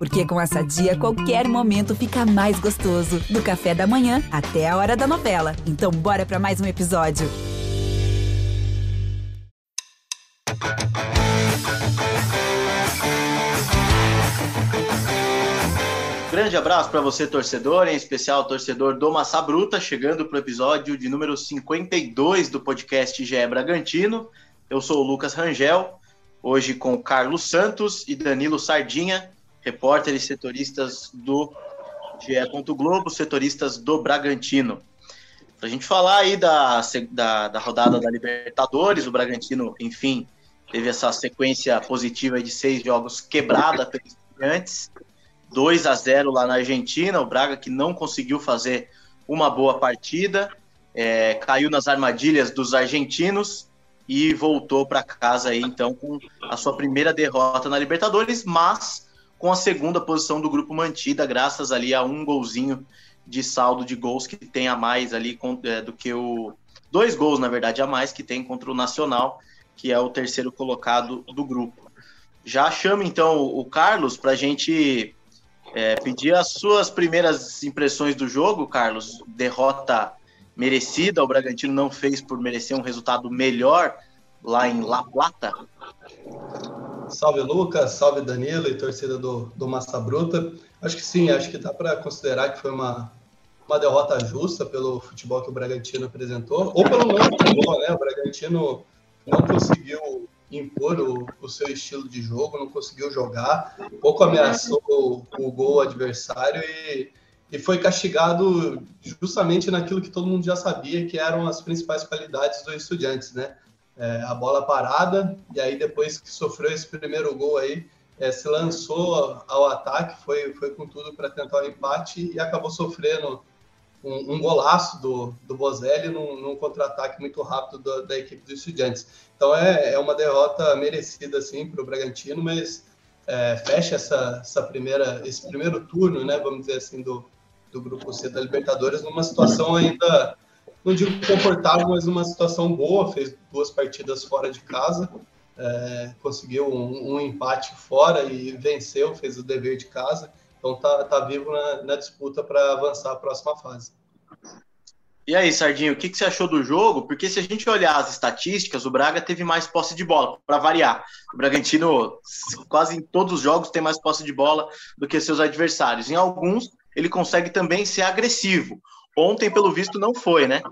Porque com essa dia, qualquer momento fica mais gostoso. Do café da manhã até a hora da novela. Então, bora para mais um episódio. Grande abraço para você, torcedor, em especial torcedor do Massa Bruta, chegando para o episódio de número 52 do podcast GE Bragantino. Eu sou o Lucas Rangel, hoje com Carlos Santos e Danilo Sardinha repórteres setoristas do GE. Globo, setoristas do Bragantino. Para a gente falar aí da, da, da, rodada da Libertadores, o Bragantino, enfim, teve essa sequência positiva de seis jogos quebrada pelos estudiantes, 2 a 0 lá na Argentina, o Braga que não conseguiu fazer uma boa partida, é, caiu nas armadilhas dos argentinos e voltou para casa aí então com a sua primeira derrota na Libertadores, mas com a segunda posição do grupo mantida, graças ali a um golzinho de saldo de gols que tem a mais ali é, do que o. Dois gols, na verdade, a mais que tem contra o Nacional, que é o terceiro colocado do grupo. Já chamo então o Carlos para a gente é, pedir as suas primeiras impressões do jogo, Carlos. Derrota merecida, o Bragantino não fez por merecer um resultado melhor lá em La Plata. Salve Lucas, salve Danilo e torcida do, do Massa Bruta. Acho que sim, acho que dá para considerar que foi uma, uma derrota justa pelo futebol que o Bragantino apresentou, ou pelo não futebol, né? O Bragantino não conseguiu impor o, o, seu estilo de jogo, não conseguiu jogar, pouco ameaçou o, o gol adversário e, e foi castigado justamente naquilo que todo mundo já sabia, que eram as principais qualidades do Estudiantes, né? É, a bola parada, e aí depois que sofreu esse primeiro gol aí, é, se lançou ao ataque, foi, foi com tudo para tentar o empate e acabou sofrendo um, um golaço do, do Bozelli num, num contra-ataque muito rápido do, da equipe dos Estudiantes. Então é, é uma derrota merecida assim para o Bragantino, mas é, fecha essa, essa primeira, esse primeiro turno, né, vamos dizer assim, do, do grupo C da Libertadores numa situação ainda não digo confortável, mas uma situação boa, fez duas partidas fora de casa, é, conseguiu um, um, empate fora e venceu, fez o dever de casa, então tá, tá vivo na, na disputa para avançar a próxima fase. E aí, Sardinho, o que, que você achou do jogo? Porque se a gente olhar as estatísticas, o Braga teve mais posse de bola, para variar. O Bragantino, quase em todos os jogos, tem mais posse de bola do que seus adversários. Em alguns, ele consegue também ser agressivo. Ontem, pelo visto, não foi, né?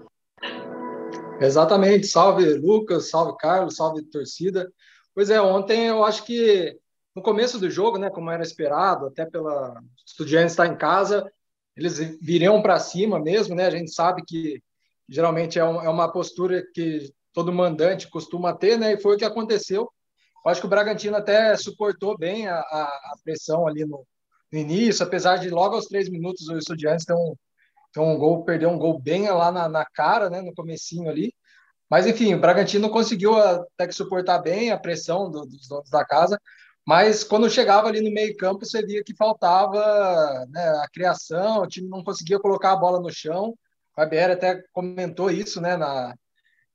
Exatamente. Salve, Lucas, salve, Carlos, salve, torcida. Pois é, ontem eu acho que no começo do jogo, né, como era esperado, até pela Estudiantes estar em casa, eles viriam para cima mesmo, né? A gente sabe que geralmente é, um, é, uma postura que todo mandante costuma ter, né? E foi o que aconteceu. Eu acho que o Bragantino até suportou bem a, a, a pressão ali no, no, início, apesar de logo aos três minutos o Estudiantes ter um, então, um gol, perdeu um gol bem lá na, na cara, né, no comecinho ali. Mas, enfim, o Bragantino conseguiu até que suportar bem a pressão do, dos donos da casa, mas quando chegava ali no meio campo, você via que faltava né, a criação, o time não conseguia colocar a bola no chão. O Fabier até comentou isso né, na,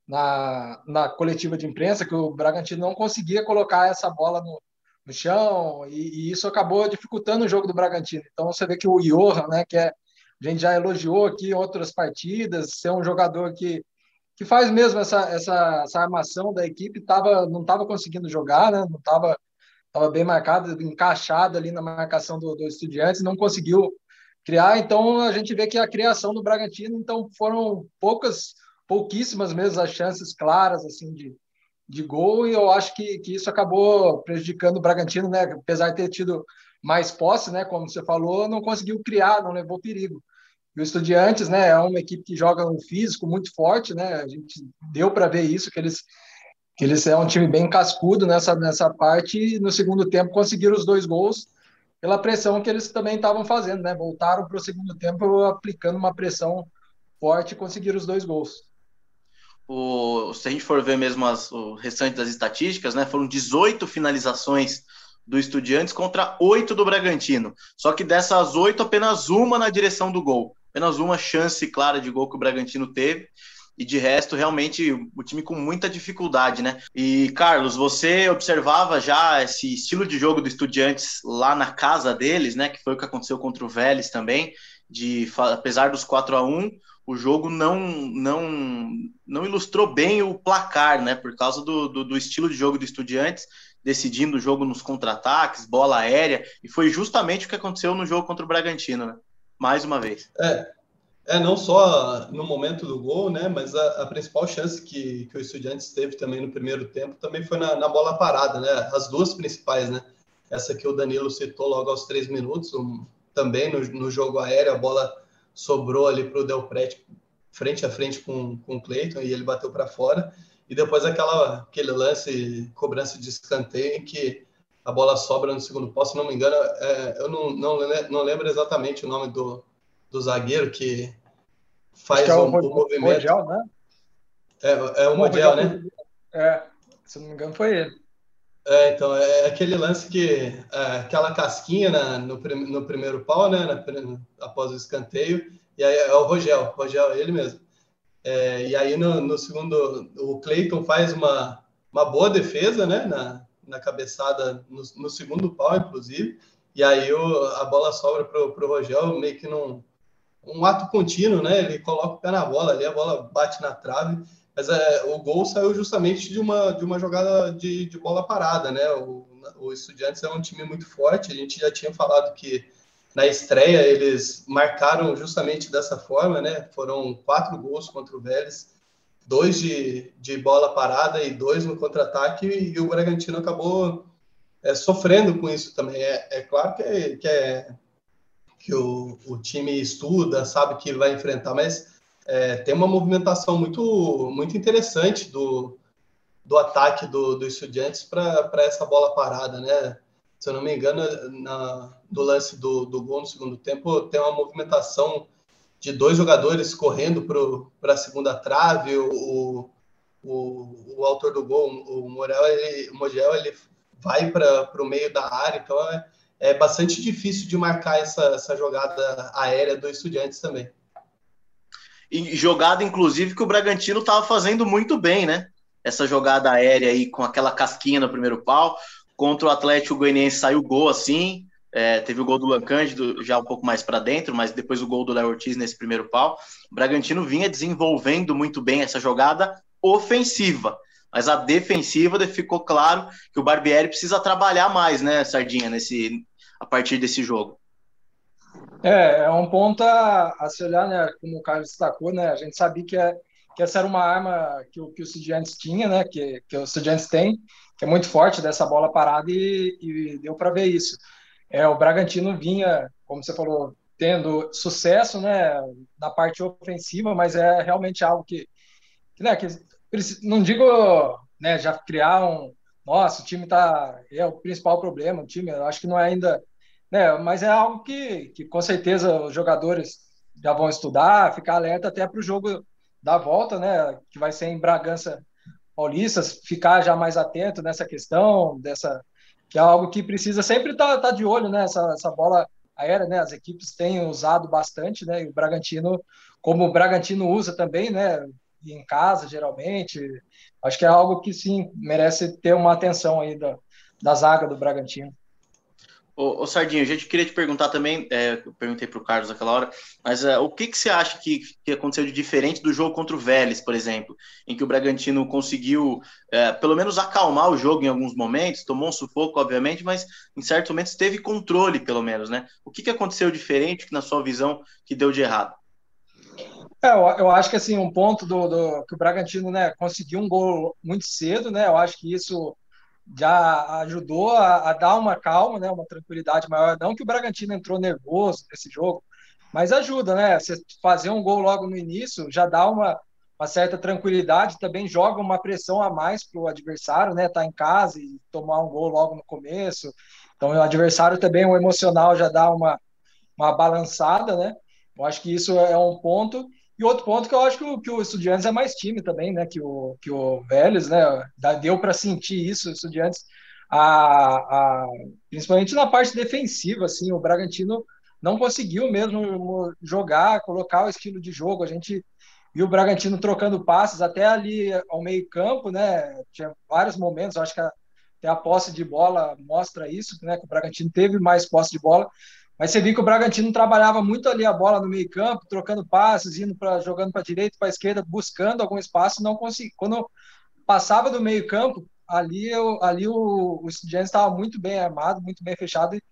na, na coletiva de imprensa, que o Bragantino não conseguia colocar essa bola no, no chão, e, e, isso acabou dificultando o jogo do Bragantino. Então você vê que o Johan, né, que é a gente já elogiou aqui outras partidas, ser um jogador que, que faz mesmo essa, essa, essa armação da equipe, tava, não estava conseguindo jogar, né? não estava tava bem marcado, encaixado ali na marcação do, do Estudiantes, não conseguiu criar, então a gente vê que a criação do Bragantino, então foram poucas, pouquíssimas mesmo as chances claras assim de, de gol, e eu acho que, que isso acabou prejudicando o Bragantino, né? apesar de ter tido mais posse, né, como você falou, não conseguiu criar, não levou perigo. O Estudiantes, né, é uma equipe que joga um físico muito forte, né? A gente deu para ver isso que eles que eles é um time bem cascudo nessa nessa parte e no segundo tempo conseguiram os dois gols pela pressão que eles também estavam fazendo, né? Voltaram para o segundo tempo aplicando uma pressão forte e conseguiram os dois gols. O, se a gente for ver mesmo as, o restante das estatísticas, né, foram 18 finalizações do Estudiantes contra oito do Bragantino. Só que dessas oito, apenas uma na direção do gol. Apenas uma chance clara de gol que o Bragantino teve. e de resto, realmente, o time com muita dificuldade, né? E, Carlos, você observava já esse estilo de jogo do Estudiantes lá na casa deles, né? Que foi o que aconteceu contra o Vélez também, de apesar dos 4 a 1 o jogo não, não, não ilustrou bem o placar, né? Por causa do, do, do estilo de jogo do Estudiantes, decidindo o jogo nos contra-ataques, bola aérea, e foi justamente o que aconteceu no jogo contra o Bragantino, né? Mais uma vez. É, é não só no momento do gol, né? Mas a, a principal chance que, que o Estudiantes teve também no primeiro tempo também foi na, na bola parada, né? As duas principais, né? Essa que o Danilo citou logo aos três minutos, um, também no, no jogo aéreo, a bola sobrou ali para o Del Prete frente a frente com, com o Cleiton e ele bateu para fora. E depois aquela, aquele lance, cobrança de escanteio, em que a bola sobra no segundo posto, se não me engano, é, eu não, não, não lembro exatamente o nome do, do zagueiro que faz é o, o, o, movimento. Modial, né? É, é o Modial, né? É, se não me engano, foi ele. É, então, é aquele lance que é, aquela casquinha na, no, no primeiro pau, né, na, após o escanteio, e aí é o Rogel, Rogel é ele mesmo. É, e aí no, no, segundo, o Cleiton faz uma, uma boa defesa, né, na, na cabeçada, no, no segundo pau, inclusive, e aí o, a bola sobra para o Rogel, meio que num um ato contínuo, né, ele coloca o pé na bola ali, a bola bate na trave, mas é, o gol saiu justamente de uma, de uma jogada de, de bola parada, né? O, o Estudiantes é um time muito forte, a gente já tinha falado que na estreia eles marcaram justamente dessa forma, né? Foram quatro gols contra o Vélez, dois de, de bola parada e dois no contra-ataque, e o Bragantino acabou é, sofrendo com isso também. É, é claro que, que, é, que o, o time estuda, sabe que vai enfrentar, mas é, tem uma movimentação muito, muito interessante do, do ataque do, do Estudiantes para essa bola parada, né? Se eu não me engano, na, do lance do, do gol no segundo tempo, tem uma movimentação de dois jogadores correndo para a segunda trave. O, o, o autor do gol, o Morel, ele, o Mogel, ele vai para o meio da área, então é, é bastante difícil de marcar essa, essa jogada aérea do Estudiantes também. E jogada, inclusive, que o Bragantino estava fazendo muito bem, né? Essa jogada aérea aí com aquela casquinha no primeiro pau. Contra o Atlético Goianiense saiu gol assim. É, teve o gol do Lancândido já um pouco mais para dentro, mas depois o gol do Léo Ortiz nesse primeiro pau. O Bragantino vinha desenvolvendo muito bem essa jogada ofensiva. Mas a defensiva ficou claro que o Barbieri precisa trabalhar mais, né, Sardinha, nesse, a partir desse jogo. É, é um ponto a, a, se olhar, né? Como o Carlos destacou, né? A gente sabia que, é, que essa era uma arma que, o, que os estudiantes tinha, né? Que, que os estudiantes têm, que é muito forte dessa bola parada e, e deu para ver isso. É, o Bragantino vinha, como você falou, tendo sucesso, né? Na parte ofensiva, mas é realmente algo que, que, né, que não digo, né? Já criar um, nossa, o time tá é o principal problema, o time, eu acho que não é ainda né? Mas é algo que, que com certeza os jogadores já vão estudar, ficar alerta até para o jogo da volta, né? Que vai ser em Bragança Paulista, ficar já mais atento nessa questão, dessa que é algo que precisa sempre estar tá, tá de olho, né? Essa, essa bola aérea, né? As equipes têm usado bastante, né? E o Bragantino, como o Bragantino usa também, né? em casa, geralmente, acho que é algo que sim merece ter uma atenção aí da, da zaga do Bragantino. Ô, ô Sardinho, a gente queria te perguntar também, é, eu perguntei para o Carlos naquela hora, mas é, o que, que você acha que, que aconteceu de diferente do jogo contra o Vélez, por exemplo, em que o Bragantino conseguiu, é, pelo menos, acalmar o jogo em alguns momentos, tomou um sufoco, obviamente, mas em certos momentos teve controle, pelo menos, né? O que, que aconteceu diferente, que na sua visão, que deu de errado? É, eu, eu, acho que assim um ponto do, do, que o Bragantino né, conseguiu um gol muito cedo, né? Eu acho que isso já ajudou a, a, dar uma calma, né, uma tranquilidade maior. Não que o Bragantino entrou nervoso nesse jogo, mas ajuda, né? Você fazer um gol logo no início já dá uma, uma certa tranquilidade, também joga uma pressão a mais para o adversário, né? Tá em casa e tomar um gol logo no começo. Então o adversário também, o emocional já dá uma, uma balançada, né? Eu acho que isso é um ponto. E outro ponto que eu acho que o, que o Estudiantes é mais time também, né? Que o, que o Vélez, né? Deu para sentir isso, o Estudiantes, a, a, principalmente na parte defensiva, assim, o Bragantino não conseguiu mesmo jogar, colocar o estilo de jogo. A gente vi o Bragantino trocando passes até ali ao meio-campo, né? Tinha vários momentos, acho que até a posse de bola mostra isso, né? Que o Bragantino teve mais posse de bola, mas você viu que o Bragantino trabalhava muito ali a bola no meio-campo, trocando passes, indo para jogando para direita, para esquerda, buscando algum espaço, não conseguia. Quando passava do meio-campo, ali, eu, ali o, o Estudiantes estava muito bem armado, muito bem fechado e,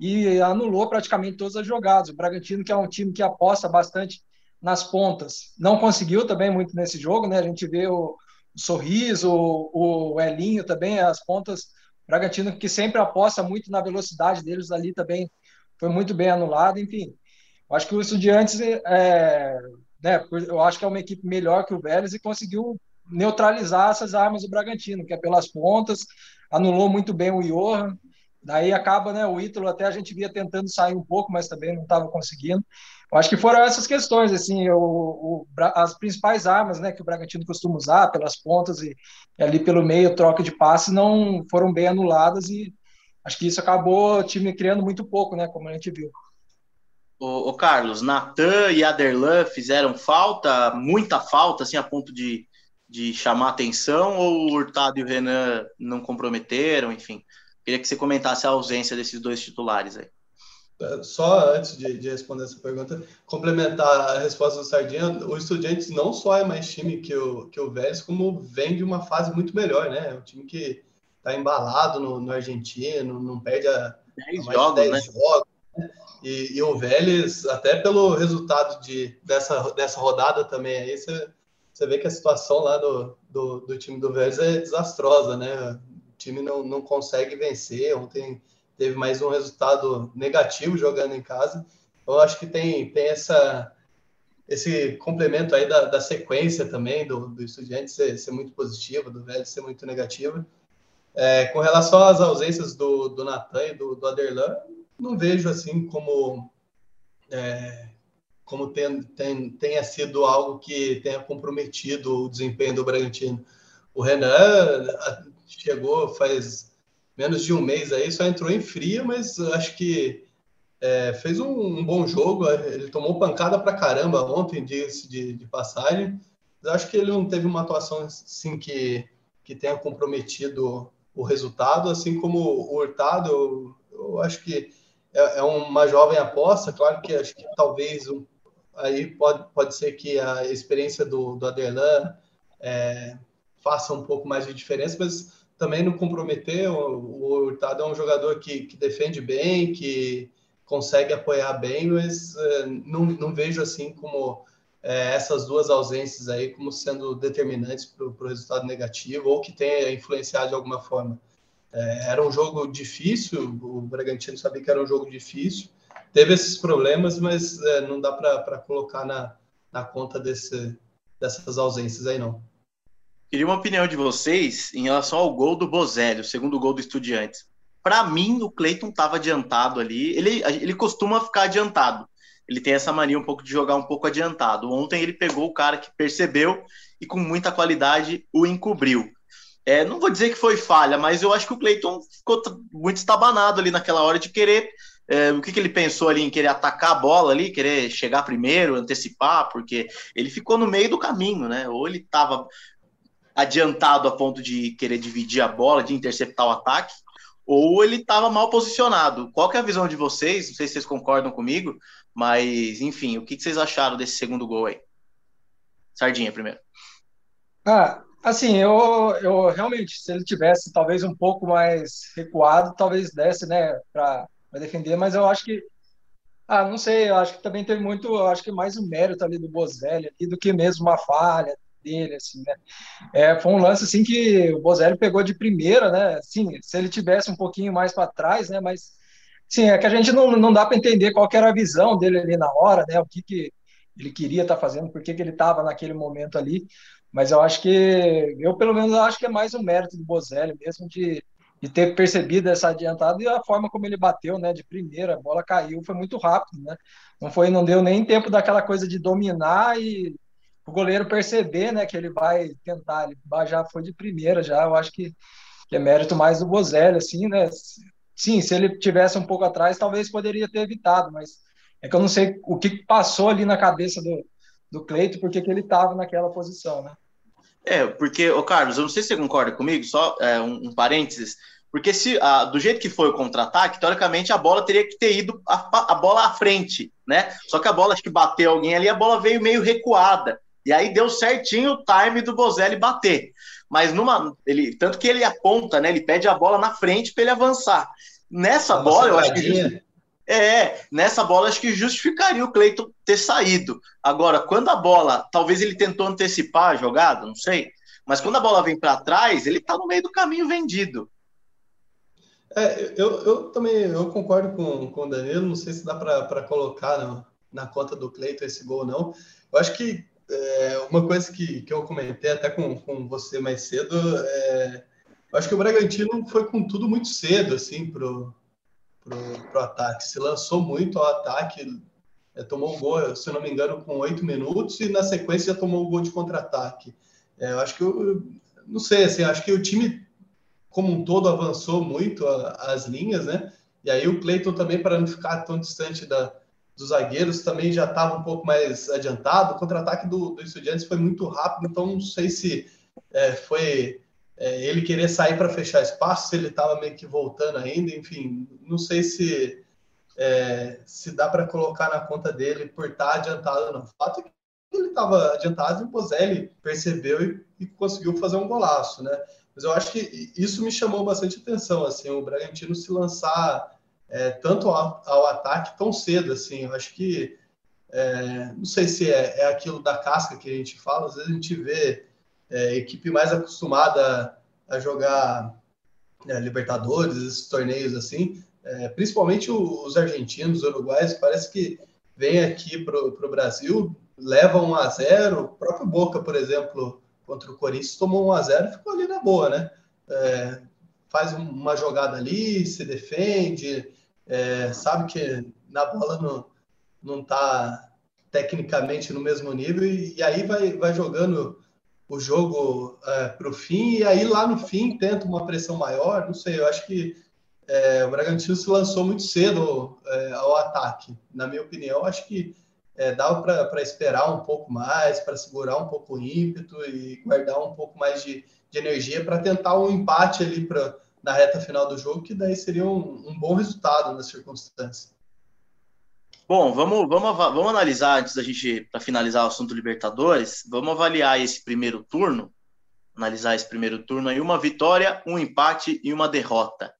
e anulou praticamente todas as jogadas. O Bragantino, que é um time que aposta bastante nas pontas, não conseguiu também muito nesse jogo, né? A gente vê o, o Sorriso, o, o Elinho também, as pontas. Bragantino que sempre aposta muito na velocidade deles ali também foi muito bem anulado, enfim. Eu acho que o Estudiantes, é, né, eu acho que é uma equipe melhor que o Vélez e conseguiu neutralizar essas armas do Bragantino, que é pelas pontas, anulou muito bem o Johan, daí acaba, né, o Ítalo até a gente via tentando sair um pouco, mas também não estava conseguindo. Eu acho que foram essas questões, assim, o, o, as principais armas, né, que o Bragantino costuma usar, pelas pontas e, e ali pelo meio, troca de passe, não foram bem anuladas e acho que isso acabou o time criando muito pouco, né, como a gente viu. O, o Carlos, Natan e Aderlan fizeram falta, muita falta, assim, a ponto de de chamar atenção ou o Hurtado e o Renan não comprometeram, enfim. Queria que você comentasse a ausência desses dois titulares aí. É, só antes de, de, responder essa pergunta, complementar a resposta do Sardinha, o Estudiantes não só é mais time que o, que o Vélez, como vem de uma fase muito melhor, né? É um time que está embalado no, no, argentino, não perde a, 10 jogos, 10 né? jogos. E, e, o Vélez, até pelo resultado de, dessa, dessa rodada também, aí você você vê que a situação lá do, do, do time do Vélez é desastrosa, né? O time não, não consegue vencer. Ontem teve mais um resultado negativo jogando em casa. Então, eu acho que tem, tem essa, esse complemento aí da, da sequência também do, do Estudiante ser, ser muito positiva, do Vélez ser muito negativa. É, com relação às ausências do, do Natan e do, do Aderlan, não vejo assim como é, como tem, tem, tenha sido algo que tenha comprometido o desempenho do Bragantino. O Renan chegou faz menos de um mês aí, só entrou em fria, mas acho que é, fez um, um, bom jogo. Ele tomou pancada pra caramba ontem, de, de, passagem. Mas acho que ele não teve uma atuação assim que, que tenha comprometido o resultado, assim como o Hurtado. Eu, eu acho que é, é, uma jovem aposta, claro que acho que talvez um, aí pode, pode ser que a experiência do, do Aderlan é, faça um pouco mais de diferença, mas também não comprometer. O, o Hurtado é um jogador que, que defende bem, que consegue apoiar bem, mas é, não, não vejo assim como é, essas duas ausências aí como sendo determinantes para o resultado negativo ou que tenha influenciado de alguma forma. É, era um jogo difícil, o Bragantino sabia que era um jogo difícil, teve esses problemas, mas é, não dá para colocar na, na conta desse, dessas ausências aí, não. Queria uma opinião de vocês em relação ao gol do Bozelli, o segundo gol do Estudiantes. Para mim, o Cleiton estava adiantado ali. Ele, ele costuma ficar adiantado. Ele tem essa mania um pouco de jogar um pouco adiantado. Ontem ele pegou o cara que percebeu e com muita qualidade o encobriu. É, não vou dizer que foi falha, mas eu acho que o Cleiton ficou muito estabanado ali naquela hora de querer é, o que, que ele pensou ali em querer atacar a bola ali, querer chegar primeiro, antecipar, porque ele ficou no meio do caminho, né? Ou ele estava adiantado a ponto de querer dividir a bola, de interceptar o ataque, ou ele estava mal posicionado. Qual é a visão de vocês? Não sei se vocês concordam comigo, mas enfim, o que, vocês acharam desse segundo gol aí? Sardinha primeiro. Ah, assim, eu, eu realmente, se ele tivesse talvez um pouco mais recuado, talvez desse, né, para defender, mas eu acho que ah, não sei, eu acho que também teve muito, eu acho que mais um mérito ali do Bozelli do que mesmo uma falha dele, assim, né? É, foi um lance assim que o Bozelli pegou de primeira, né? Sim, se ele tivesse um pouquinho mais para trás, né? Mas sim, é que a gente não, não dá para entender qual era a visão dele ali na hora, né? O que, que ele queria estar tá fazendo, por que, que ele estava naquele momento ali. Mas eu acho que eu pelo menos acho que é mais um mérito do Bozelli mesmo de de ter percebido essa adiantada e a forma como ele bateu, né, de primeira, a bola caiu, foi muito rápido, né? Não foi, não deu nem tempo daquela coisa de dominar e o goleiro perceber, né, que ele vai tentar, ele já foi de primeira já, eu acho que, que é mérito mais do Bozelli, assim, né? Sim, se ele tivesse um pouco atrás, talvez poderia ter evitado, mas é que eu não sei o que passou ali na cabeça do, do Cleito, porque que ele estava naquela posição, né? É, porque, ô Carlos, eu não sei se você concorda comigo, só é, um, um, parênteses, porque se a, do jeito que foi o contra-ataque, teoricamente a bola teria que ter ido a, a, bola à frente, né? Só que a bola acho que bateu alguém ali, a bola veio meio recuada. E aí deu certinho o time do Bozelli bater. Mas numa. Ele, tanto que ele aponta, né? Ele pede a bola na frente para ele avançar. Nessa Uma bola, eu acho que. É, nessa bola acho que justificaria o Cleiton ter saído. Agora, quando a bola, talvez ele tentou antecipar a jogada, não sei, mas quando a bola vem para trás, ele está no meio do caminho vendido. É, eu, eu também eu concordo com, com o Danilo, não sei se dá para colocar na, na conta do Cleiton esse gol não. Eu acho que é, uma coisa que, que eu comentei até com, com você mais cedo, é, acho que o Bragantino foi com tudo muito cedo, assim, pro, pro, pro ataque. Se lançou muito ao ataque, é, tomou o gol, se eu não me engano, com oito minutos e na sequência tomou o gol de contra-ataque. É, eu acho que eu, não sei, assim, acho que o time como um todo avançou muito a, as linhas, né? E aí o Cleiton também para não ficar tão distante da, dos zagueiros também já estava um pouco mais adiantado. O contra-ataque do, do Estudiantes foi muito rápido, então não sei se é, foi é, ele querer sair para fechar espaço, se ele estava meio que voltando ainda, enfim, não sei se é, se dá para colocar na conta dele por estar tá adiantado ou não. O fato é que ele estava adiantado e o Bozelli percebeu e, e, conseguiu fazer um golaço, né? Mas eu acho que isso me chamou bastante atenção, assim, o Bragantino se lançar é, tanto ao, ao, ataque tão cedo, assim, eu acho que é, não sei se é, é, aquilo da casca que a gente fala, às vezes a gente vê é, equipe mais acostumada a, jogar é, Libertadores, esses torneios assim, é, principalmente os argentinos, os uruguaios, parece que vem aqui para o Brasil, leva 1 a 0 o próprio Boca, por exemplo, contra o Corinthians, tomou 1 a 0 e ficou ali na boa, né? É, faz uma jogada ali, se defende, é, sabe que na bola não, não tá tecnicamente no mesmo nível e, e aí vai, vai jogando o jogo é, para o fim e aí lá no fim tenta uma pressão maior, não sei, eu acho que é, o Bragantino se lançou muito cedo é, ao ataque, na minha opinião, acho que é, dava para esperar um pouco mais, para segurar um pouco o ímpeto e guardar um pouco mais de, de energia para tentar um empate ali para na reta final do jogo, que daí seria um, um bom resultado nas circunstâncias. Bom, vamos, vamos, vamos analisar antes da gente, para finalizar o assunto Libertadores, vamos avaliar esse primeiro turno, analisar esse primeiro turno aí, uma vitória, um empate e uma derrota.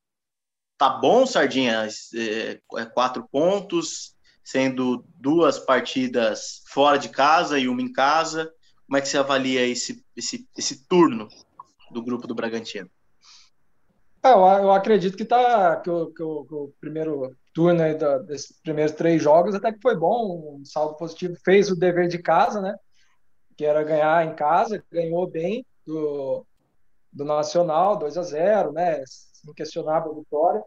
Tá bom, Sardinha? É, é, quatro pontos, sendo duas partidas fora de casa e uma em casa. Como é que você avalia esse, esse, esse turno do grupo do Bragantino? É, eu, eu acredito que, tá, que, o, que o, que o primeiro turno aí da, desses primeiros três jogos até que foi bom, um saldo positivo. Fez o dever de casa, né? Que era ganhar em casa, ganhou bem do, do Nacional, 2 a 0 né? Inquestionável vitória.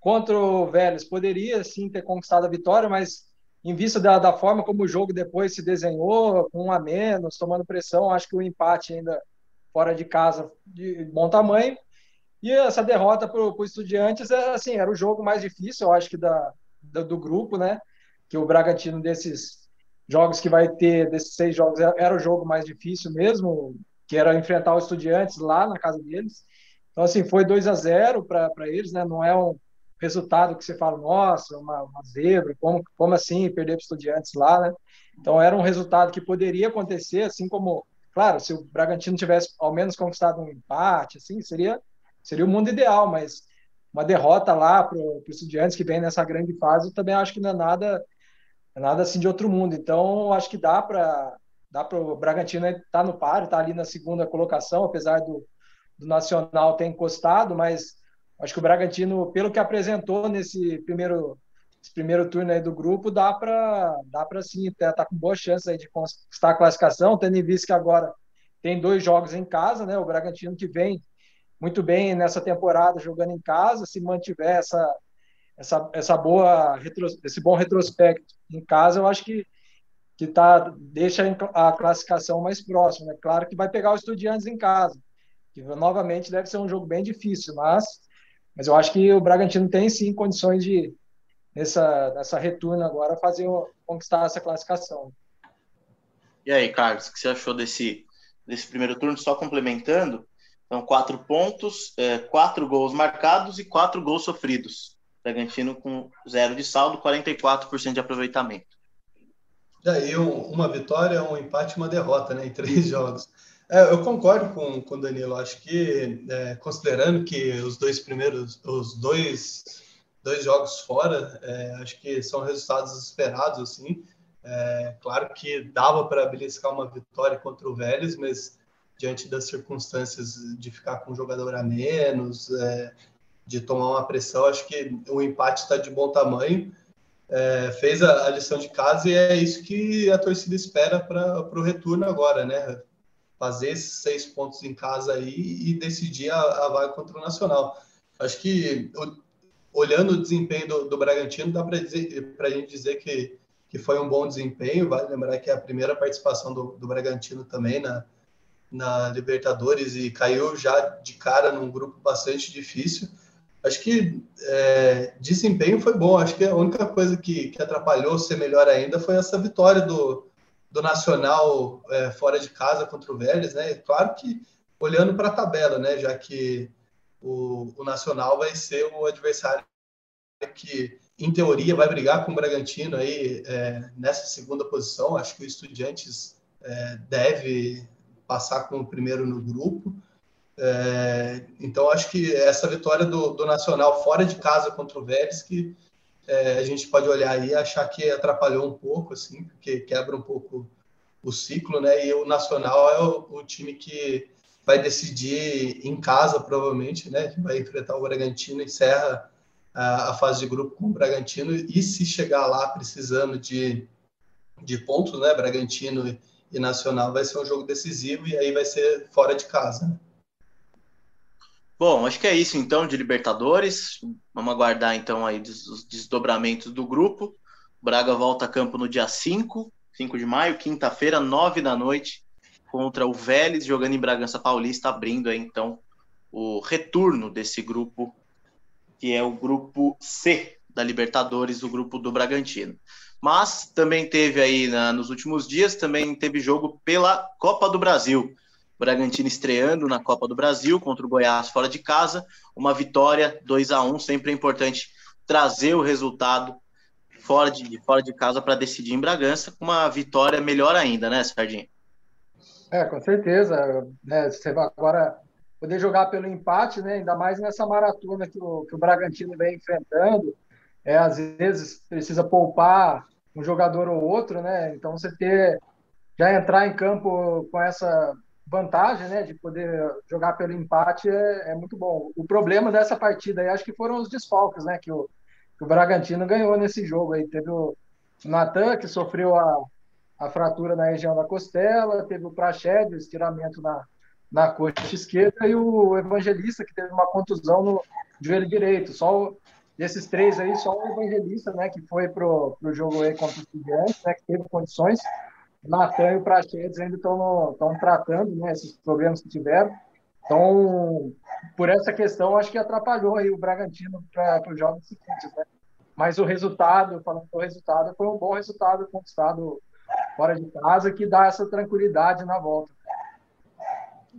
Contra o Vélez, poderia sim ter conquistado a vitória, mas em vista da, da forma como o jogo depois se desenhou, com um a menos, tomando pressão, acho que o empate ainda fora de casa de bom tamanho e essa derrota para o Estudiantes é, assim, era o jogo mais difícil, eu acho que da, da, do grupo, né? Que o Bragantino desses jogos que vai ter, desses seis jogos, é, era o jogo mais difícil mesmo, que era enfrentar o Estudiantes lá na casa deles. Então, assim, foi 2 a 0 para eles, né? Não é um resultado que você fala, nossa, uma, uma zebra, como, como assim perder para Estudiantes lá, né? Então, era um resultado que poderia acontecer, assim como, claro, se o Bragantino tivesse ao menos conquistado um empate, assim, seria seria o mundo ideal, mas uma derrota lá para o Estudiantes que vem nessa grande fase, eu também acho que não é nada, é nada assim de outro mundo. Então, acho que dá para dá para o Bragantino estar tá no par, estar tá ali na segunda colocação, apesar do, do Nacional ter encostado, mas acho que o Bragantino, pelo que apresentou nesse primeiro esse primeiro turno aí do grupo, dá para dá para sim, tá, tá com boa chance aí de conquistar a classificação, tendo em vista que agora tem dois jogos em casa, né? O Bragantino que vem muito bem nessa temporada jogando em casa, se mantiver essa, essa, essa boa esse bom retrospecto em casa, eu acho que que tá deixa a classificação mais próxima. É claro que vai pegar os Estudiantes em casa, que novamente deve ser um jogo bem difícil, mas mas eu acho que o Bragantino tem sim condições de nessa nessa retorno agora fazer conquistar essa classificação. E aí, Carlos, o que você achou desse, desse primeiro turno? Só complementando, então, quatro pontos, é, quatro gols marcados e quatro gols sofridos. Bragantino com zero de saldo, 44% de aproveitamento. Daí uma vitória, um empate e uma derrota né, em três jogos. É, eu concordo com, com o Danilo. Acho que, é, considerando que os dois primeiros, os dois, dois jogos fora, é, acho que são resultados esperados, assim. É, claro que dava para beliscar uma vitória contra o Vélez, mas diante das circunstâncias de ficar com um jogador a menos, é, de tomar uma pressão, acho que o empate está de bom tamanho. É, fez a, a, lição de casa e é isso que a torcida espera para o retorno agora, né? fazer esses seis pontos em casa aí e decidir a, a vaga contra o Nacional. Acho que, olhando o desempenho do, do Bragantino, dá para a gente dizer que, que foi um bom desempenho. Vale lembrar que é a primeira participação do, do Bragantino também na, na Libertadores e caiu já de cara num grupo bastante difícil. Acho que é, desempenho foi bom. Acho que a única coisa que, que atrapalhou ser melhor ainda foi essa vitória do, do Nacional é, fora de casa contra o Vélez, né? Claro que olhando para a tabela, né? Já que o, o, Nacional vai ser o adversário que, em teoria, vai brigar com o Bragantino aí é, nessa segunda posição. Acho que o Estudiantes é, deve passar como primeiro no grupo. É, então, acho que essa vitória do, do Nacional fora de casa contra o Vélez que é, a gente pode olhar aí e achar que atrapalhou um pouco, assim, porque quebra um pouco o ciclo, né? E o Nacional é o, o time que vai decidir em casa, provavelmente, né? Vai enfrentar o Bragantino, encerra a, a fase de grupo com o Bragantino e se chegar lá precisando de, de pontos, né? Bragantino e, Nacional vai ser um jogo decisivo e aí vai ser fora de casa. Né? Bom, acho que é isso então de Libertadores. Vamos aguardar então aí os desdobramentos do grupo. Braga volta a campo no dia 5, 5 de maio, quinta-feira, 9 da noite, contra o Vélez, jogando em Bragança Paulista, abrindo aí então o retorno desse grupo, que é o grupo C da Libertadores, o grupo do Bragantino. Mas também teve aí na, nos últimos dias, também teve jogo pela Copa do Brasil. Bragantino estreando na Copa do Brasil contra o Goiás fora de casa, uma vitória 2 a 1 sempre é importante trazer o resultado fora de, fora de casa para decidir em Bragança, com uma vitória melhor ainda, né, Sardinha? É, com certeza. Né, você vai agora poder jogar pelo empate, né, ainda mais nessa maratona que o, que o Bragantino vem enfrentando. É, às vezes precisa poupar um jogador ou outro, né? Então você ter já entrar em campo com essa vantagem, né, de poder jogar pelo empate é, é, muito bom. O problema dessa partida aí acho que foram os desfalques, né, que o, que o Bragantino ganhou nesse jogo aí. Teve o Natan, que sofreu a, a fratura na região da costela, teve o Prached, o estiramento na, na coxa esquerda, e o Evangelista, que teve uma contusão no joelho direito. Só o, desses três aí, só o Evangelista, né, que foi pro, pro jogo aí contra o Estudiantes, né, que teve condições, Natan e o Prachedes ainda estão tratando né, esses problemas que tiveram. Então, por essa questão, acho que atrapalhou aí o Bragantino para os jogos seguintes. Né? Mas o resultado, falando do resultado, foi um bom resultado conquistado fora de casa, que dá essa tranquilidade na volta.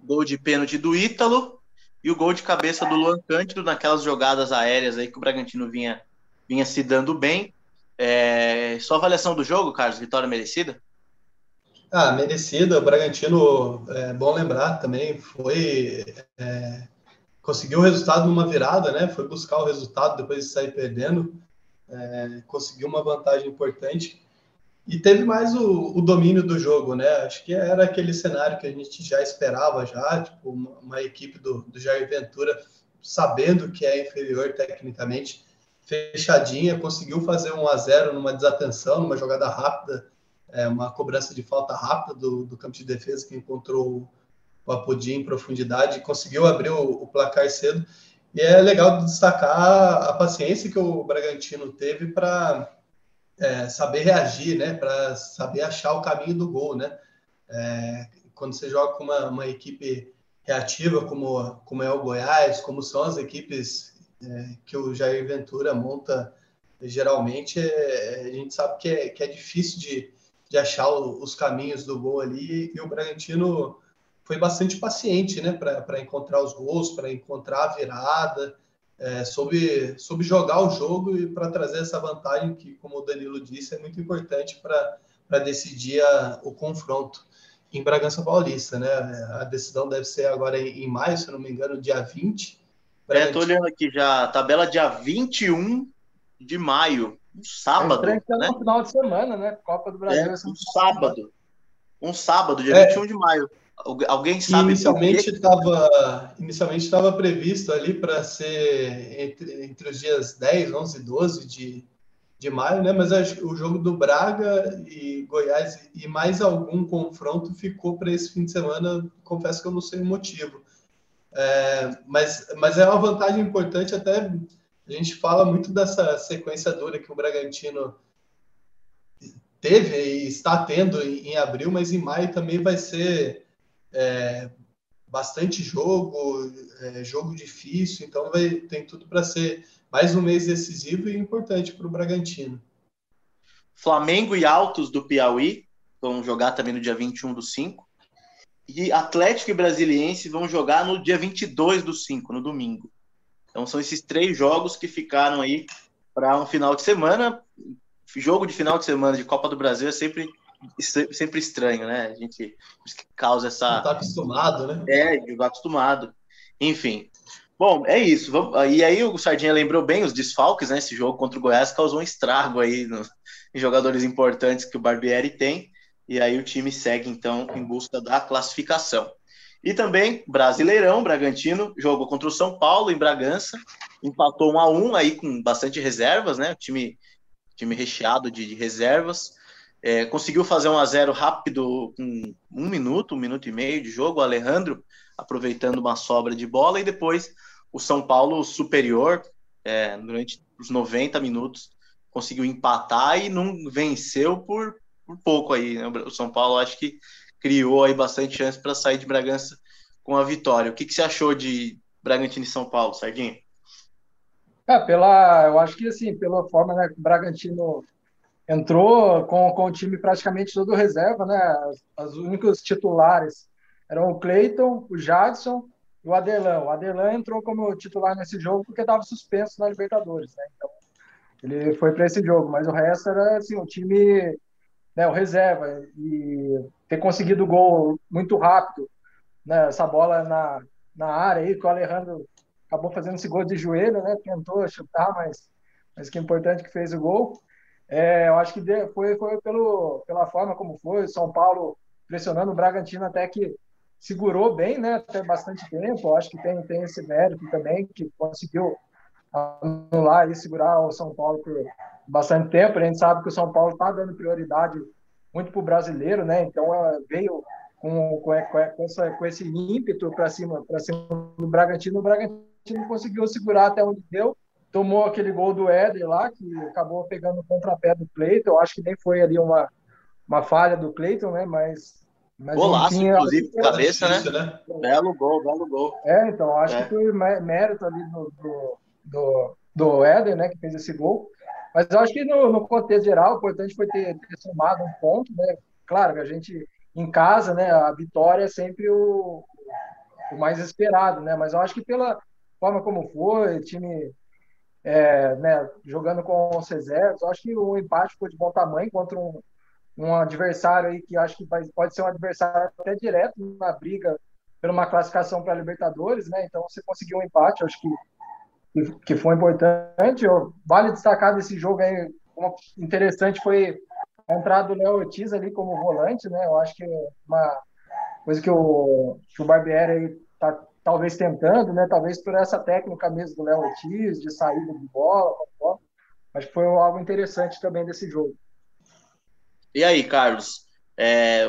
Gol de pênalti do Ítalo e o gol de cabeça do Luan Cândido naquelas jogadas aéreas aí que o Bragantino vinha, vinha se dando bem. É... Só avaliação do jogo, Carlos, vitória merecida? Ah, merecida. O Bragantino, é bom lembrar também, foi. É, conseguiu o resultado numa virada, né? Foi buscar o resultado depois de sair perdendo. É, conseguiu uma vantagem importante. E teve mais o, o, domínio do jogo, né? Acho que era aquele cenário que a gente já esperava, já, tipo, uma, uma equipe do, do Jair Ventura sabendo que é inferior tecnicamente, fechadinha, conseguiu fazer um a 0 numa desatenção, numa jogada rápida é, uma cobrança de falta rápida do, do campo de defesa que encontrou o Apodi em profundidade, conseguiu abrir o, o, placar cedo. E é legal destacar a paciência que o Bragantino teve para é, saber reagir, né? para saber achar o caminho do gol. Né? É, quando você joga com uma, uma, equipe reativa como, como é o Goiás, como são as equipes é, que o Jair Ventura monta geralmente, é, a gente sabe que é, que é difícil de, de achar o, os caminhos do gol ali, e o Bragantino foi bastante paciente né, para encontrar os gols, para encontrar a virada, é, soube, soube jogar o jogo e para trazer essa vantagem que, como o Danilo disse, é muito importante para decidir a, o confronto em Bragança Paulista. Né? A decisão deve ser agora em, em maio, se não me engano, dia 20. É, tô olhando aqui já, tabela dia 21 de maio, um sábado. É né? no final de semana, né? Copa do Brasil. É, um sábado. Um sábado, dia é. 21 de maio. Alguém sabe inicialmente estava inicialmente estava previsto ali para ser entre, entre os dias 10, 11 e 12 de, de maio, né? Mas o jogo do Braga e Goiás e mais algum confronto ficou para esse fim de semana. Confesso que eu não sei o motivo. É, mas, mas é uma vantagem importante até a gente fala muito dessa sequência dura que o Bragantino teve e está tendo em, em abril, mas em maio também vai ser é, bastante jogo, é, jogo difícil, então vai, tem tudo para ser mais um mês decisivo e importante para o Bragantino. Flamengo e Altos do Piauí vão jogar também no dia 21 do 5. E Atlético e Brasiliense vão jogar no dia 22 do 5, no domingo. Então são esses três jogos que ficaram aí para um final de semana. Jogo de final de semana de Copa do Brasil é sempre sempre estranho, né? A gente causa essa. Não tá acostumado, né? É, não tá acostumado. Enfim. Bom, é isso. E aí o Sardinha lembrou bem os desfalques, né? Esse jogo contra o Goiás causou um estrago aí no... em jogadores importantes que o Barbieri tem. E aí o time segue, então, em busca da classificação. E também Brasileirão, Bragantino jogou contra o São Paulo em Bragança, empatou 1 a 1 aí com bastante reservas, né? Time, time recheado de, de reservas. É, conseguiu fazer um a 0 rápido com um minuto, um minuto e meio de jogo. O Alejandro aproveitando uma sobra de bola e depois o São Paulo superior é, durante os 90 minutos conseguiu empatar e não venceu por, por pouco aí. Né? O São Paulo acho que criou aí bastante chance para sair de Bragança com a vitória. O que, que você achou de Bragantino e São Paulo, Sardinha? É, pela, eu acho que assim, pela forma né, que o Bragantino entrou com, com o time praticamente todo reserva, né? Os únicos titulares eram o Cleiton, o Jadson e o Adelan. O Adelan entrou como titular nesse jogo porque estava suspenso na Libertadores, né? Então, ele foi para esse jogo, mas o resto era assim, o time, né, o reserva e ter conseguido o gol muito rápido, né? Essa bola na, na área aí que o Alejandro acabou fazendo esse gol de joelho, né? Tentou chutar, mas mas que importante que fez o gol. É, eu acho que foi, foi pelo, pela forma como foi, São Paulo pressionando o Bragantino até que segurou bem, né, até bastante tempo. Eu acho que tem, tem esse mérito também, que conseguiu anular e segurar o São Paulo por bastante tempo. A gente sabe que o São Paulo está dando prioridade muito para o brasileiro, né? Então veio com, com, com, essa, com esse ímpeto para cima, cima do Bragantino. O Bragantino conseguiu segurar até onde deu tomou aquele gol do Éder lá, que acabou pegando o contrapé do Cleiton. Eu acho que nem foi ali uma, uma falha do Cleiton, né? Mas. mas Golaço, enfim, inclusive, cabeça, né? né? Belo gol, belo gol. É, então, acho é. que foi mérito ali do, do, do, do Éder, né? Que fez esse gol. Mas eu acho que no, no contexto geral, o importante foi ter, ter somado um ponto, né? Claro que a gente, em casa, né? A vitória é sempre o, o mais esperado, né? Mas eu acho que pela forma como foi, o time é, né, jogando com os reservas. Acho que o empate foi de bom tamanho contra um, um adversário aí que acho que vai, pode ser um adversário até direto na briga por uma classificação para a Libertadores, né? Então você conseguiu um empate, acho que, que foi importante. Vale destacar desse jogo aí, uma interessante foi a entrada do Léo Ortiz ali como volante, né? Eu acho que é uma coisa que o, que o Barbieri aí tá talvez tentando, né? Talvez por essa técnica mesmo do Léo Ortiz, de saída de bola, acho que foi algo interessante também desse jogo. E aí, Carlos? É,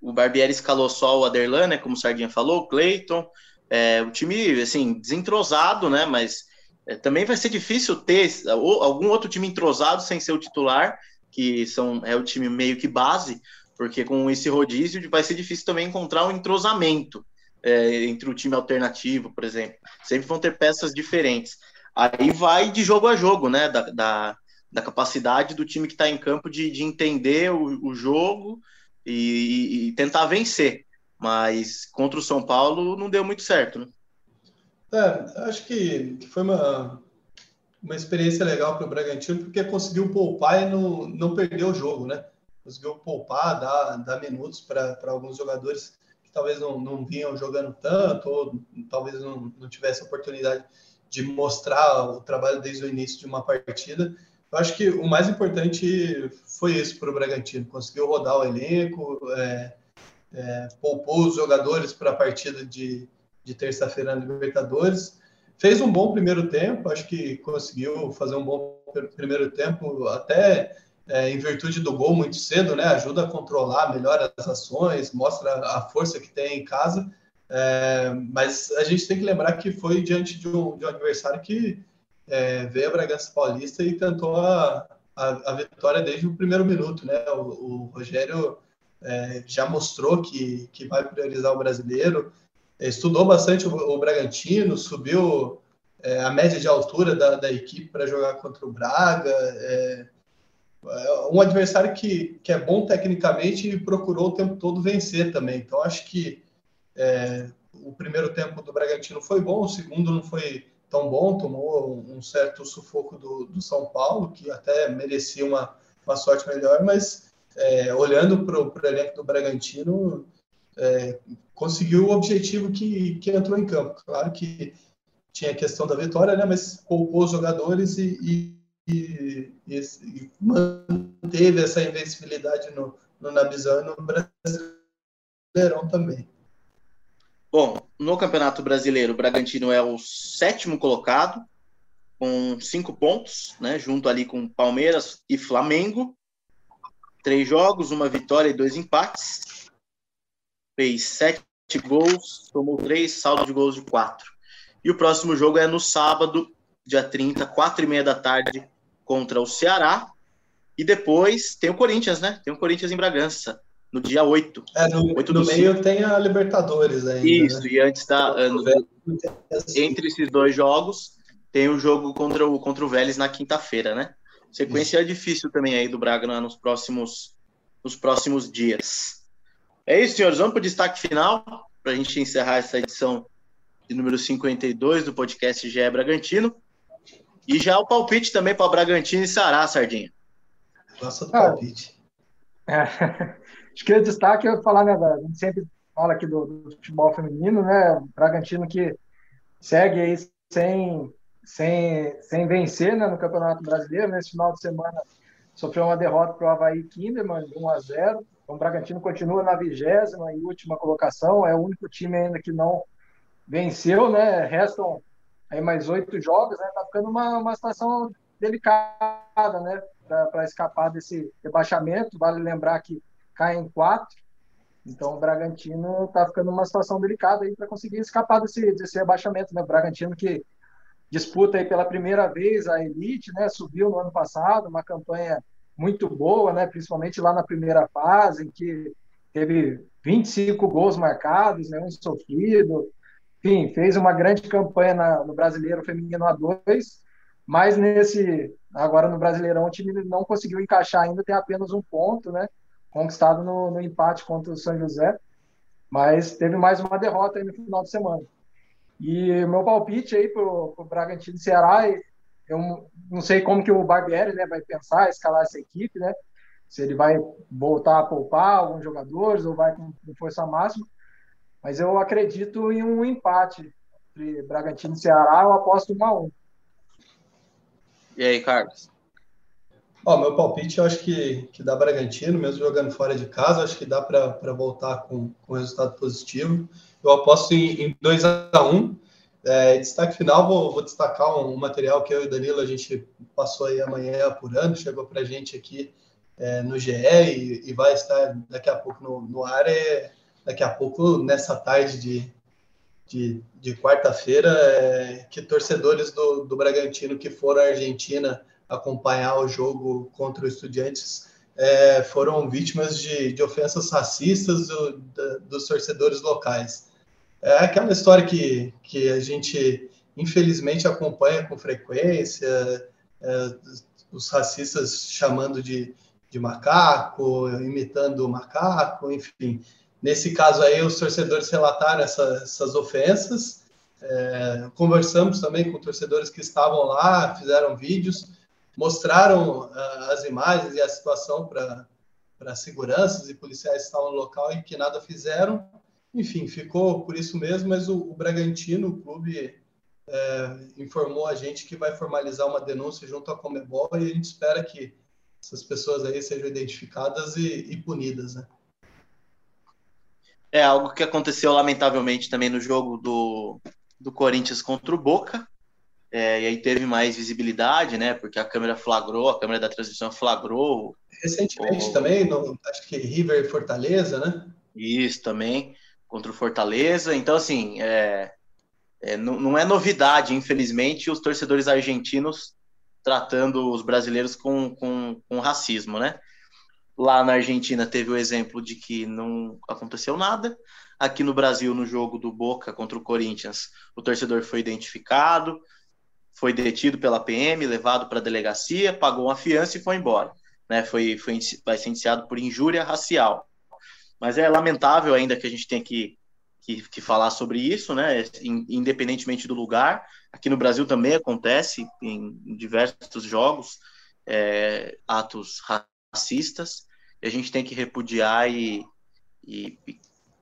o Barbieri escalou só o Aderlan, né? Como o Sardinha falou, o Cleiton. É, o time, assim, desentrosado, né? Mas é, também vai ser difícil ter algum outro time entrosado sem ser o titular, que são, é o time meio que base, porque com esse rodízio vai ser difícil também encontrar um entrosamento é, entre o time alternativo, por exemplo. Sempre vão ter peças diferentes. Aí vai de jogo a jogo, né? Da, da da capacidade do time que está em campo de, de entender o, o jogo e, e, tentar vencer. Mas contra o São Paulo não deu muito certo, né? É, acho que, foi uma, uma experiência legal para o Bragantino, porque conseguiu poupar e não, não perdeu o jogo, né? Conseguiu poupar, dar, dar minutos para alguns jogadores talvez não, não vinham jogando tanto, ou talvez não, não tivesse oportunidade de mostrar o trabalho desde o início de uma partida. Eu acho que o mais importante foi isso para o Bragantino, conseguiu rodar o elenco, é, é, poupou os jogadores para a partida de, de terça-feira na Libertadores. Fez um bom primeiro tempo, acho que conseguiu fazer um bom primeiro tempo, até é, em virtude do gol muito cedo, né? Ajuda a controlar melhor as ações, mostra a força que tem em casa. É, mas a gente tem que lembrar que foi diante de um, de um adversário que é, veio a Bragança Paulista e tentou a, a, a, vitória desde o primeiro minuto, né? O, o Rogério é, já mostrou que, que vai priorizar o brasileiro, estudou bastante o, o Bragantino, subiu é, a média de altura da, da equipe para jogar contra o Braga. Um adversário que, que é bom tecnicamente e procurou o tempo todo vencer também. Então, acho que é, o primeiro tempo do Bragantino foi bom, o segundo não foi tão bom, tomou um certo sufoco do, do São Paulo, que até merecia uma, uma sorte melhor, mas é, olhando para o elenco do Bragantino, é, conseguiu o objetivo que, que entrou em campo. Claro que tinha a questão da vitória, né, mas poupou os jogadores e, e, e, e manteve essa invencibilidade no, no Nabizão e no Brasileirão também. Bom, no Campeonato Brasileiro, o Bragantino é o sétimo colocado, com cinco pontos, né, junto ali com Palmeiras e Flamengo. Três jogos, uma vitória e dois empates. Fez sete gols, tomou três, saldo de gols de quatro. E o próximo jogo é no sábado, dia 30, quatro e meia da tarde, contra o Ceará. E depois tem o Corinthians, né? Tem o Corinthians em Bragança no dia 8. É, no, 8 no meio 5. tem a Libertadores ainda. Isso, né? e antes da. entre esses dois jogos, tem o jogo contra o, contra o Vélez na quinta-feira, né? Sequência isso. difícil também aí do Braga né, nos próximos, nos próximos dias. É isso, senhores. Vamos para o destaque final, para a gente encerrar essa edição de número 52 do podcast GE Bragantino. E já o palpite também para o Bragantino e Sará, Sardinha. Nossa, do palpite. É. Acho que o destaque é falar, né, a gente sempre fala aqui do, do futebol feminino, né, o Bragantino que segue aí sem, sem, sem vencer né, no Campeonato Brasileiro, nesse final de semana sofreu uma derrota para o Havaí Kinderman, 1 a 0 então, o Bragantino continua na vigésima e última colocação, é o único time ainda que não venceu, né? Restam aí mais oito jogos, né? Tá ficando uma, uma situação delicada, né? Para escapar desse rebaixamento. Vale lembrar que cai em quatro. Então o Bragantino está ficando numa situação delicada aí para conseguir escapar desse, desse rebaixamento, né? O Bragantino que disputa aí pela primeira vez a elite, né? Subiu no ano passado, uma campanha muito boa, né? Principalmente lá na primeira fase, em que teve 25 gols marcados, né? Um sofrido, enfim, fez uma grande campanha na, no Brasileiro Feminino A2, mas nesse agora no Brasileirão o time não conseguiu encaixar ainda, tem apenas um ponto, né? conquistado no, no, empate contra o São José, mas teve mais uma derrota aí no final de semana. E o meu palpite aí para o Bragantino e Ceará, eu não sei como que o Barbieri né, vai pensar, escalar essa equipe, né? Se ele vai voltar a poupar alguns jogadores ou vai com, com força máxima, mas eu acredito em um empate entre Bragantino e Ceará, eu aposto 1 a 1 E aí, Carlos? Ó, meu palpite eu acho que, que dá Bragantino, mesmo jogando fora de casa, acho que dá para voltar com, com resultado positivo. Eu aposto em, 2 a 1 um. é, Destaque final, vou, vou destacar um, um, material que eu e o Danilo a gente passou aí amanhã apurando, chegou para a gente aqui é, no GE e, e, vai estar daqui a pouco no, no ar. É, daqui a pouco, nessa tarde de, de, de quarta-feira, é, que torcedores do, do Bragantino que foram à Argentina acompanhar o jogo contra o Estudiantes é, foram vítimas de, de ofensas racistas do, da, dos torcedores locais. É aquela história que, que a gente, infelizmente, acompanha com frequência. É, os racistas chamando de, de macaco, imitando o macaco, enfim. Nesse caso aí, os torcedores relataram essa, essas ofensas. É, conversamos também com torcedores que estavam lá, fizeram vídeos, mostraram uh, as imagens e a situação para seguranças e policiais que estavam no local e que nada fizeram. Enfim, ficou por isso mesmo, mas o, o Bragantino, o clube, é, informou a gente que vai formalizar uma denúncia junto à Comebol e a gente espera que essas pessoas aí sejam identificadas e, e punidas, né? É algo que aconteceu lamentavelmente também no jogo do, do Corinthians contra o Boca. É, e aí teve mais visibilidade, né? Porque a câmera flagrou, a câmera da transmissão flagrou. Recentemente o... também, no, acho que River e Fortaleza, né? Isso também, contra o Fortaleza. Então, assim, é, é, não, não é novidade, infelizmente, os torcedores argentinos tratando os brasileiros com, com, com racismo, né? Lá na Argentina teve o exemplo de que não aconteceu nada. Aqui no Brasil, no jogo do Boca contra o Corinthians, o torcedor foi identificado, foi detido pela PM, levado para a delegacia, pagou uma fiança e foi embora. Né? Foi, foi, vai ser indiciado por injúria racial. Mas é lamentável ainda que a gente tenha que que, que falar sobre isso, né? Independentemente do lugar. Aqui no Brasil também acontece em diversos jogos é, atos racistas. E a gente tem que repudiar e, e,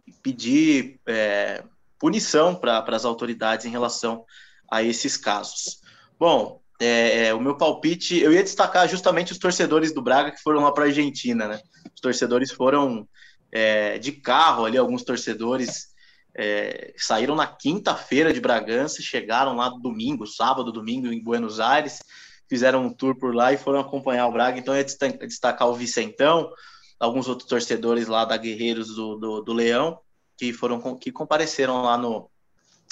e pedir é, punição para as autoridades em relação a esses casos. Bom, é, é, o meu palpite, eu ia destacar justamente os torcedores do Braga que foram lá para a Argentina, né? Os torcedores foram é, de carro ali, alguns torcedores é, saíram na quinta-feira de Bragança, chegaram lá domingo, sábado, domingo, em Buenos Aires, fizeram um tour por lá e foram acompanhar o Braga. Então, é destacar o Vicentão, alguns outros torcedores lá da Guerreiros do, do, do Leão, que foram que compareceram lá no,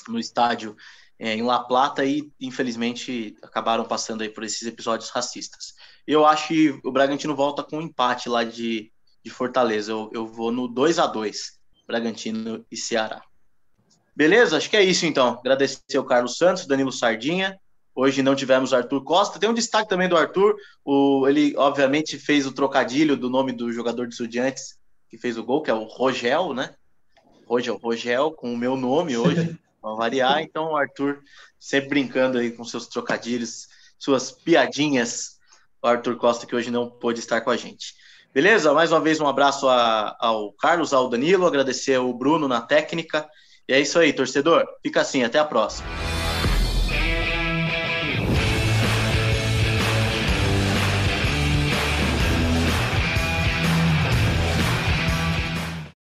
no estádio é, em La Plata e, infelizmente, acabaram passando aí por esses episódios racistas. Eu acho que o Bragantino volta com um empate lá de, de Fortaleza. Eu, eu vou no 2 a 2 Bragantino e Ceará. Beleza? Acho que é isso então. Agradecer ao Carlos Santos, Danilo Sardinha. Hoje não tivemos Arthur Costa. Tem um destaque também do Arthur. O, ele, obviamente, fez o trocadilho do nome do jogador de Estudiantes que fez o gol, que é o Rogel, né? Rogel, Rogel, com o meu nome hoje, para variar. Então, o Arthur sempre brincando aí com seus trocadilhos, suas piadinhas. O Arthur Costa, que hoje não pôde estar com a gente. Beleza? Mais uma vez, um abraço a, ao Carlos, ao Danilo, agradecer ao Bruno na técnica e é isso aí, torcedor. Fica assim, até a próxima.